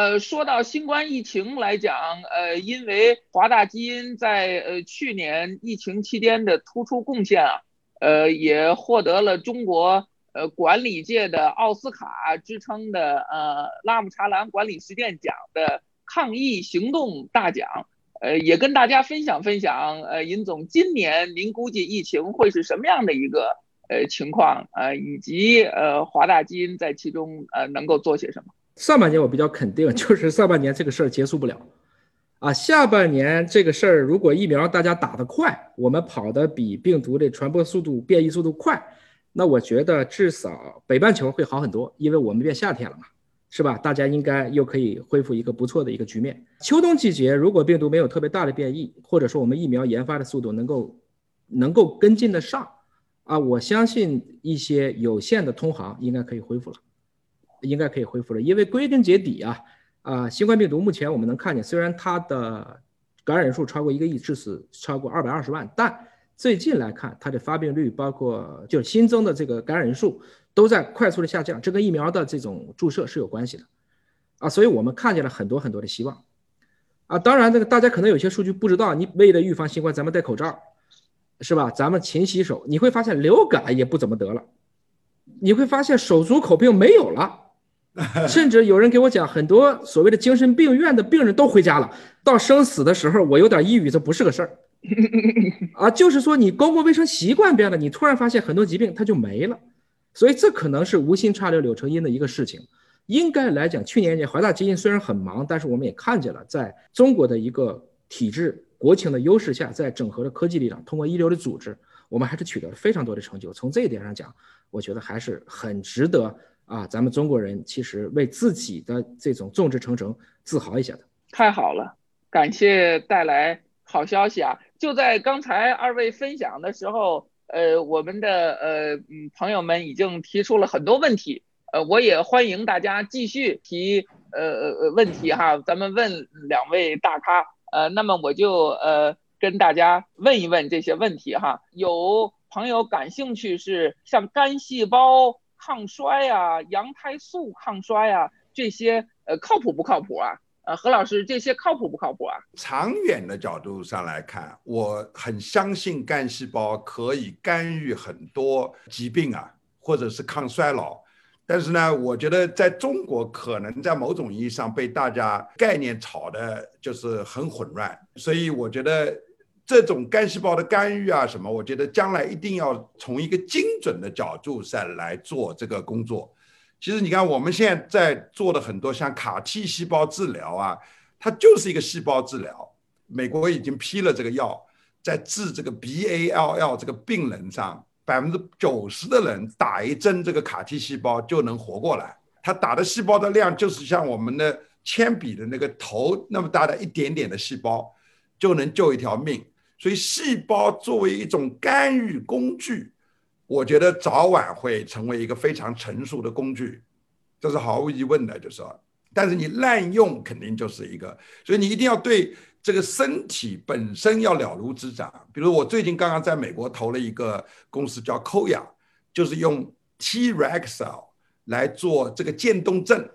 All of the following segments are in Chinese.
呃，说到新冠疫情来讲，呃，因为华大基因在呃去年疫情期间的突出贡献啊，呃，也获得了中国呃管理界的奥斯卡之称的呃拉姆查兰管理实践奖的抗疫行动大奖。呃，也跟大家分享分享。呃，尹总，今年您估计疫情会是什么样的一个呃情况？呃，以及呃华大基因在其中呃能够做些什么？上半年我比较肯定，就是上半年这个事儿结束不了，啊，下半年这个事儿如果疫苗大家打得快，我们跑得比病毒的传播速度、变异速度快，那我觉得至少北半球会好很多，因为我们变夏天了嘛，是吧？大家应该又可以恢复一个不错的一个局面。秋冬季节如果病毒没有特别大的变异，或者说我们疫苗研发的速度能够能够跟进得上，啊，我相信一些有限的通航应该可以恢复了。应该可以恢复了，因为归根结底啊，啊，新冠病毒目前我们能看见，虽然它的感染人数超过一个亿，致死超过二百二十万，但最近来看，它的发病率，包括就新增的这个感染人数，都在快速的下降，这跟疫苗的这种注射是有关系的，啊，所以我们看见了很多很多的希望，啊，当然这个大家可能有些数据不知道，你为了预防新冠，咱们戴口罩，是吧？咱们勤洗手，你会发现流感也不怎么得了，你会发现手足口病没有了。甚至有人给我讲，很多所谓的精神病院的病人都回家了。到生死的时候，我有点抑郁，这不是个事儿 啊。就是说，你公共卫生习惯变了，你突然发现很多疾病它就没了。所以这可能是无心插柳柳成荫的一个事情。应该来讲，去年年华大基因虽然很忙，但是我们也看见了，在中国的一个体制国情的优势下，在整合的科技力量，通过一流的组织，我们还是取得了非常多的成就。从这一点上讲，我觉得还是很值得。啊，咱们中国人其实为自己的这种众志成城自豪一下的。太好了，感谢带来好消息啊！就在刚才二位分享的时候，呃，我们的呃嗯朋友们已经提出了很多问题，呃，我也欢迎大家继续提呃呃问题哈，咱们问两位大咖，呃，那么我就呃跟大家问一问这些问题哈。有朋友感兴趣是像干细胞。抗衰呀，羊胎素抗衰呀，这些呃靠谱不靠谱啊？呃，何老师，这些靠谱不靠谱啊？长远的角度上来看，我很相信干细胞可以干预很多疾病啊，或者是抗衰老。但是呢，我觉得在中国可能在某种意义上被大家概念炒的就是很混乱，所以我觉得。这种干细胞的干预啊，什么？我觉得将来一定要从一个精准的角度上来做这个工作。其实你看，我们现在在做的很多像卡 T 细胞治疗啊，它就是一个细胞治疗。美国已经批了这个药，在治这个 BALL 这个病人上，百分之九十的人打一针这个卡 T 细胞就能活过来。它打的细胞的量就是像我们的铅笔的那个头那么大的一点点的细胞，就能救一条命。所以，细胞作为一种干预工具，我觉得早晚会成为一个非常成熟的工具，这是毫无疑问的。就是说，但是你滥用肯定就是一个，所以你一定要对这个身体本身要了如指掌。比如我最近刚刚在美国投了一个公司叫 Koya，就是用 T-Rex 来做这个渐冻症。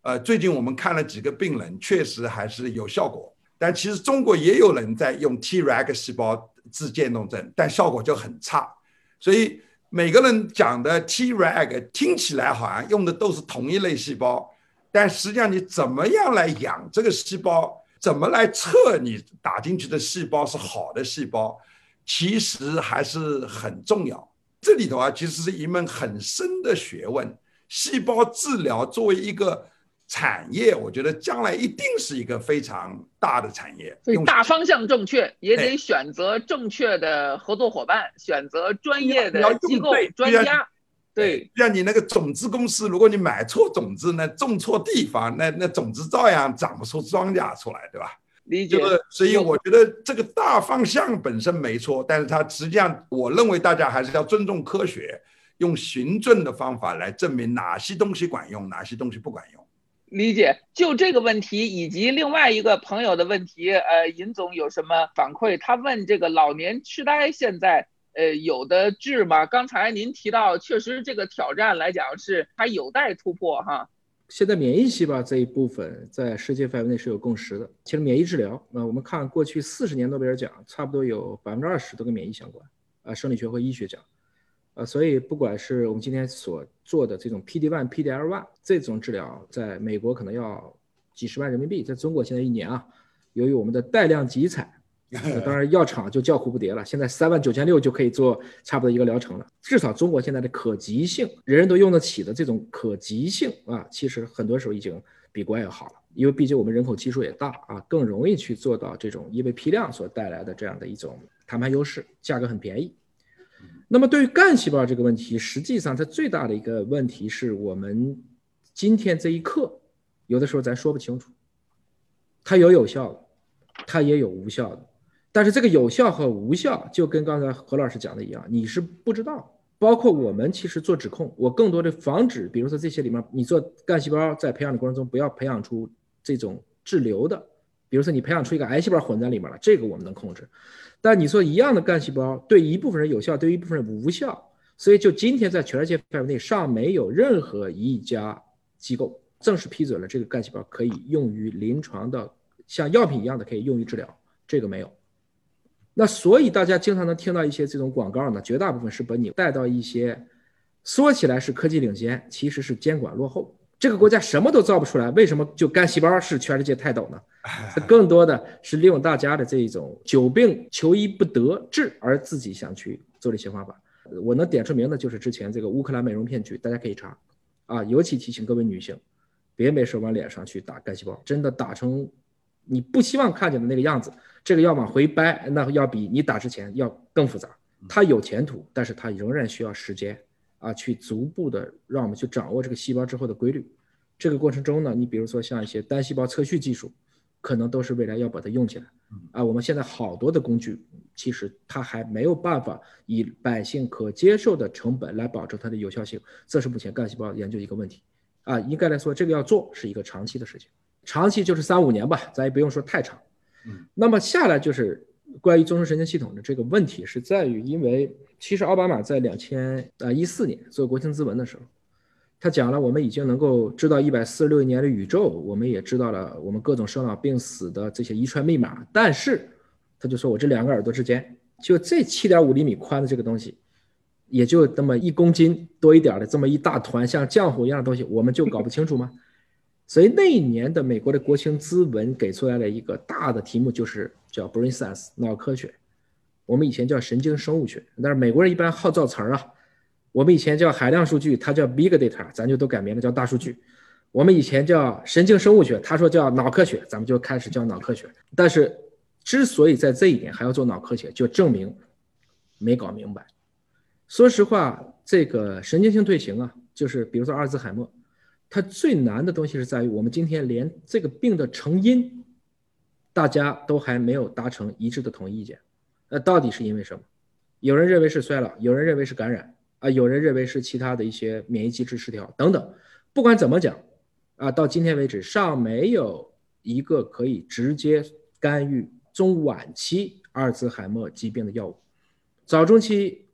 呃，最近我们看了几个病人，确实还是有效果。但其实中国也有人在用 Treg 细胞治渐冻症，但效果就很差。所以每个人讲的 Treg 听起来好像用的都是同一类细胞，但实际上你怎么样来养这个细胞，怎么来测你打进去的细胞是好的细胞，其实还是很重要。这里头啊，其实是一门很深的学问。细胞治疗作为一个。产业，我觉得将来一定是一个非常大的产业。大方向正确，也得选择正确的合作伙伴，选择专业的机构专家。对，像你那个种子公司，如果你买错种子，那种错地方，那那种子照样长不出庄稼出来，对吧？理解。所以我觉得这个大方向本身没错，但是它实际上，我认为大家还是要尊重科学，用循证的方法来证明哪些东西管用，哪些东西不管用。理解，就这个问题以及另外一个朋友的问题，呃，尹总有什么反馈？他问这个老年痴呆现在呃有的治吗？刚才您提到，确实这个挑战来讲是还有待突破哈。现在免疫细胞这一部分在世界范围内是有共识的。其实免疫治疗，那我们看过去四十年诺贝尔奖，差不多有百分之二十都跟免疫相关，啊，生理学和医学奖，啊，所以不管是我们今天所做的这种 PD one、PDL one 这种治疗，在美国可能要几十万人民币，在中国现在一年啊，由于我们的带量集采。当然，药厂就叫苦不迭了。现在三万九千六就可以做差不多一个疗程了。至少中国现在的可及性，人人都用得起的这种可及性啊，其实很多时候已经比国外要好了。因为毕竟我们人口基数也大啊，更容易去做到这种因为批量所带来的这样的一种谈判优势，价格很便宜。那么对于干细胞这个问题，实际上它最大的一个问题是我们今天这一刻，有的时候咱说不清楚，它有有效的，它也有无效的。但是这个有效和无效，就跟刚才何老师讲的一样，你是不知道。包括我们其实做指控，我更多的防止，比如说这些里面，你做干细胞在培养的过程中，不要培养出这种滞留的，比如说你培养出一个癌细胞混在里面了，这个我们能控制。但你说一样的干细胞对一部分人有效，对一部分人无效，所以就今天在全世界范围内尚没有任何一家机构正式批准了这个干细胞可以用于临床的，像药品一样的可以用于治疗，这个没有。那所以大家经常能听到一些这种广告呢，绝大部分是把你带到一些说起来是科技领先，其实是监管落后。这个国家什么都造不出来，为什么就干细胞是全世界泰斗呢？更多的是利用大家的这一种久病求医不得治，而自己想去做这些方法。我能点出名的就是之前这个乌克兰美容骗局，大家可以查啊。尤其提醒各位女性，别没事往脸上去打干细胞，真的打成你不希望看见的那个样子。这个要往回掰，那要比你打之前要更复杂。它有前途，但是它仍然需要时间啊，去逐步的让我们去掌握这个细胞之后的规律。这个过程中呢，你比如说像一些单细胞测序技术，可能都是未来要把它用起来啊。我们现在好多的工具，其实它还没有办法以百姓可接受的成本来保证它的有效性，这是目前干细胞研究一个问题啊。应该来说，这个要做是一个长期的事情，长期就是三五年吧，咱也不用说太长。那么下来就是关于中枢神经系统的这个问题，是在于，因为其实奥巴马在两千呃一四年做国情咨文的时候，他讲了我们已经能够知道一百四十六亿年的宇宙，我们也知道了我们各种生老病死的这些遗传密码，但是他就说我这两个耳朵之间，就这七点五厘米宽的这个东西，也就那么一公斤多一点的这么一大团像浆糊一样的东西，我们就搞不清楚吗？所以那一年的美国的国情咨文给出来了一个大的题目，就是叫 brain science 脑科学，我们以前叫神经生物学，但是美国人一般好造词儿啊。我们以前叫海量数据，他叫 big data，咱就都改名了叫大数据。我们以前叫神经生物学，他说叫脑科学，咱们就开始叫脑科学。但是之所以在这一点还要做脑科学，就证明没搞明白。说实话，这个神经性退行啊，就是比如说阿尔兹海默。它最难的东西是在于，我们今天连这个病的成因，大家都还没有达成一致的统一意见。那到底是因为什么？有人认为是衰老，有人认为是感染，啊，有人认为是其他的一些免疫机制失调等等。不管怎么讲，啊，到今天为止尚没有一个可以直接干预中晚期阿尔兹海默疾病的药物。早中期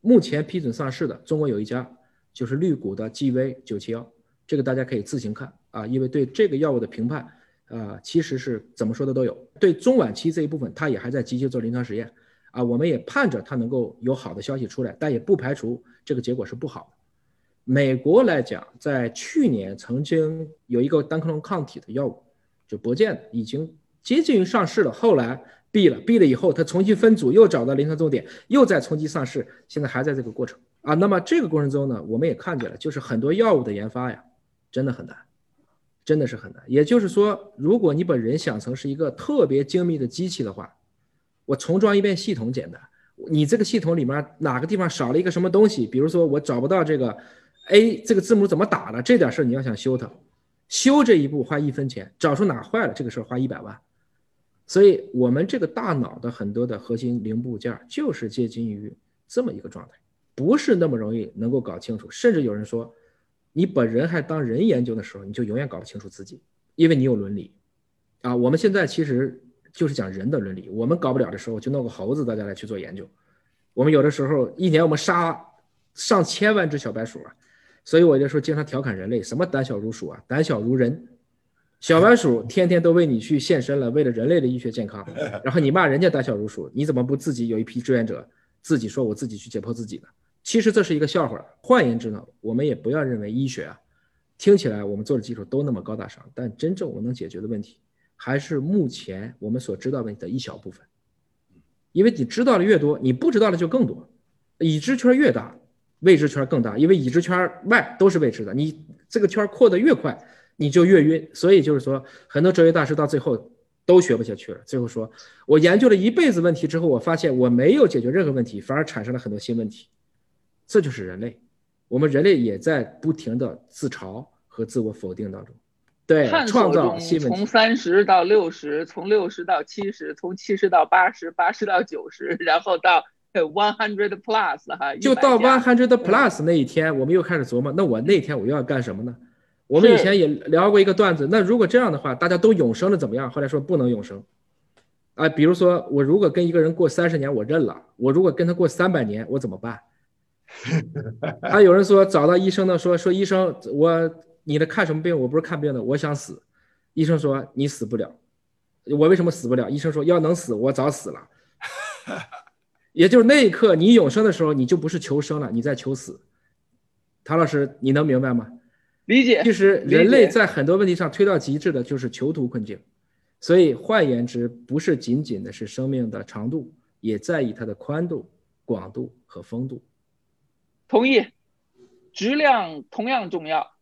目前批准上市的，中国有一家，就是绿谷的 GV 九七幺。这个大家可以自行看啊，因为对这个药物的评判，啊，其实是怎么说的都有。对中晚期这一部分，它也还在积极做临床实验，啊，我们也盼着它能够有好的消息出来，但也不排除这个结果是不好的。美国来讲，在去年曾经有一个单克隆抗体的药物，就博健已经接近于上市了，后来毙了，毙了以后它重新分组，又找到临床重点，又在冲击上市，现在还在这个过程啊。那么这个过程中呢，我们也看见了，就是很多药物的研发呀。真的很难，真的是很难。也就是说，如果你把人想成是一个特别精密的机器的话，我重装一遍系统简单。你这个系统里面哪个地方少了一个什么东西？比如说我找不到这个 A 这个字母怎么打的，这点事儿你要想修它，修这一步花一分钱，找出哪坏了这个事儿花一百万。所以我们这个大脑的很多的核心零部件就是接近于这么一个状态，不是那么容易能够搞清楚。甚至有人说。你把人还当人研究的时候，你就永远搞不清楚自己，因为你有伦理，啊，我们现在其实就是讲人的伦理。我们搞不了的时候，就弄个猴子，大家来去做研究。我们有的时候一年我们杀上千万只小白鼠啊，所以我就说经常调侃人类，什么胆小如鼠啊，胆小如人。小白鼠 天天都为你去献身了，为了人类的医学健康，然后你骂人家胆小如鼠，你怎么不自己有一批志愿者，自己说我自己去解剖自己呢？其实这是一个笑话。换言之呢，我们也不要认为医学啊，听起来我们做的技术都那么高大上，但真正我能解决的问题，还是目前我们所知道问题的一小部分。因为你知道的越多，你不知道的就更多，已知圈越大，未知圈更大。因为已知圈外都是未知的，你这个圈扩得越快。你就越晕，所以就是说，很多哲学大师到最后都学不下去了。最后说，我研究了一辈子问题之后，我发现我没有解决任何问题，反而产生了很多新问题。这就是人类，我们人类也在不停的自嘲和自我否定当中，对，创造新问题。从三十到六十，从六十到七十，从七十到八十，八十到九十，然后到 one hundred plus 哈，就到 one hundred plus 那一天，我们又开始琢磨，那我那天我又要干什么呢？我们以前也聊过一个段子，那如果这样的话，大家都永生了怎么样？后来说不能永生，啊，比如说我如果跟一个人过三十年，我认了；我如果跟他过三百年，我怎么办？还有人说找到医生的说说医生，我你的看什么病？我不是看病的，我想死。医生说你死不了，我为什么死不了？医生说要能死，我早死了。也就是那一刻你永生的时候，你就不是求生了，你在求死。唐老师，你能明白吗？理解。其实人类在很多问题上推到极致的就是囚徒困境，所以换言之，不是仅仅的是生命的长度，也在意它的宽度、广度和风度。同意，质量同样重要。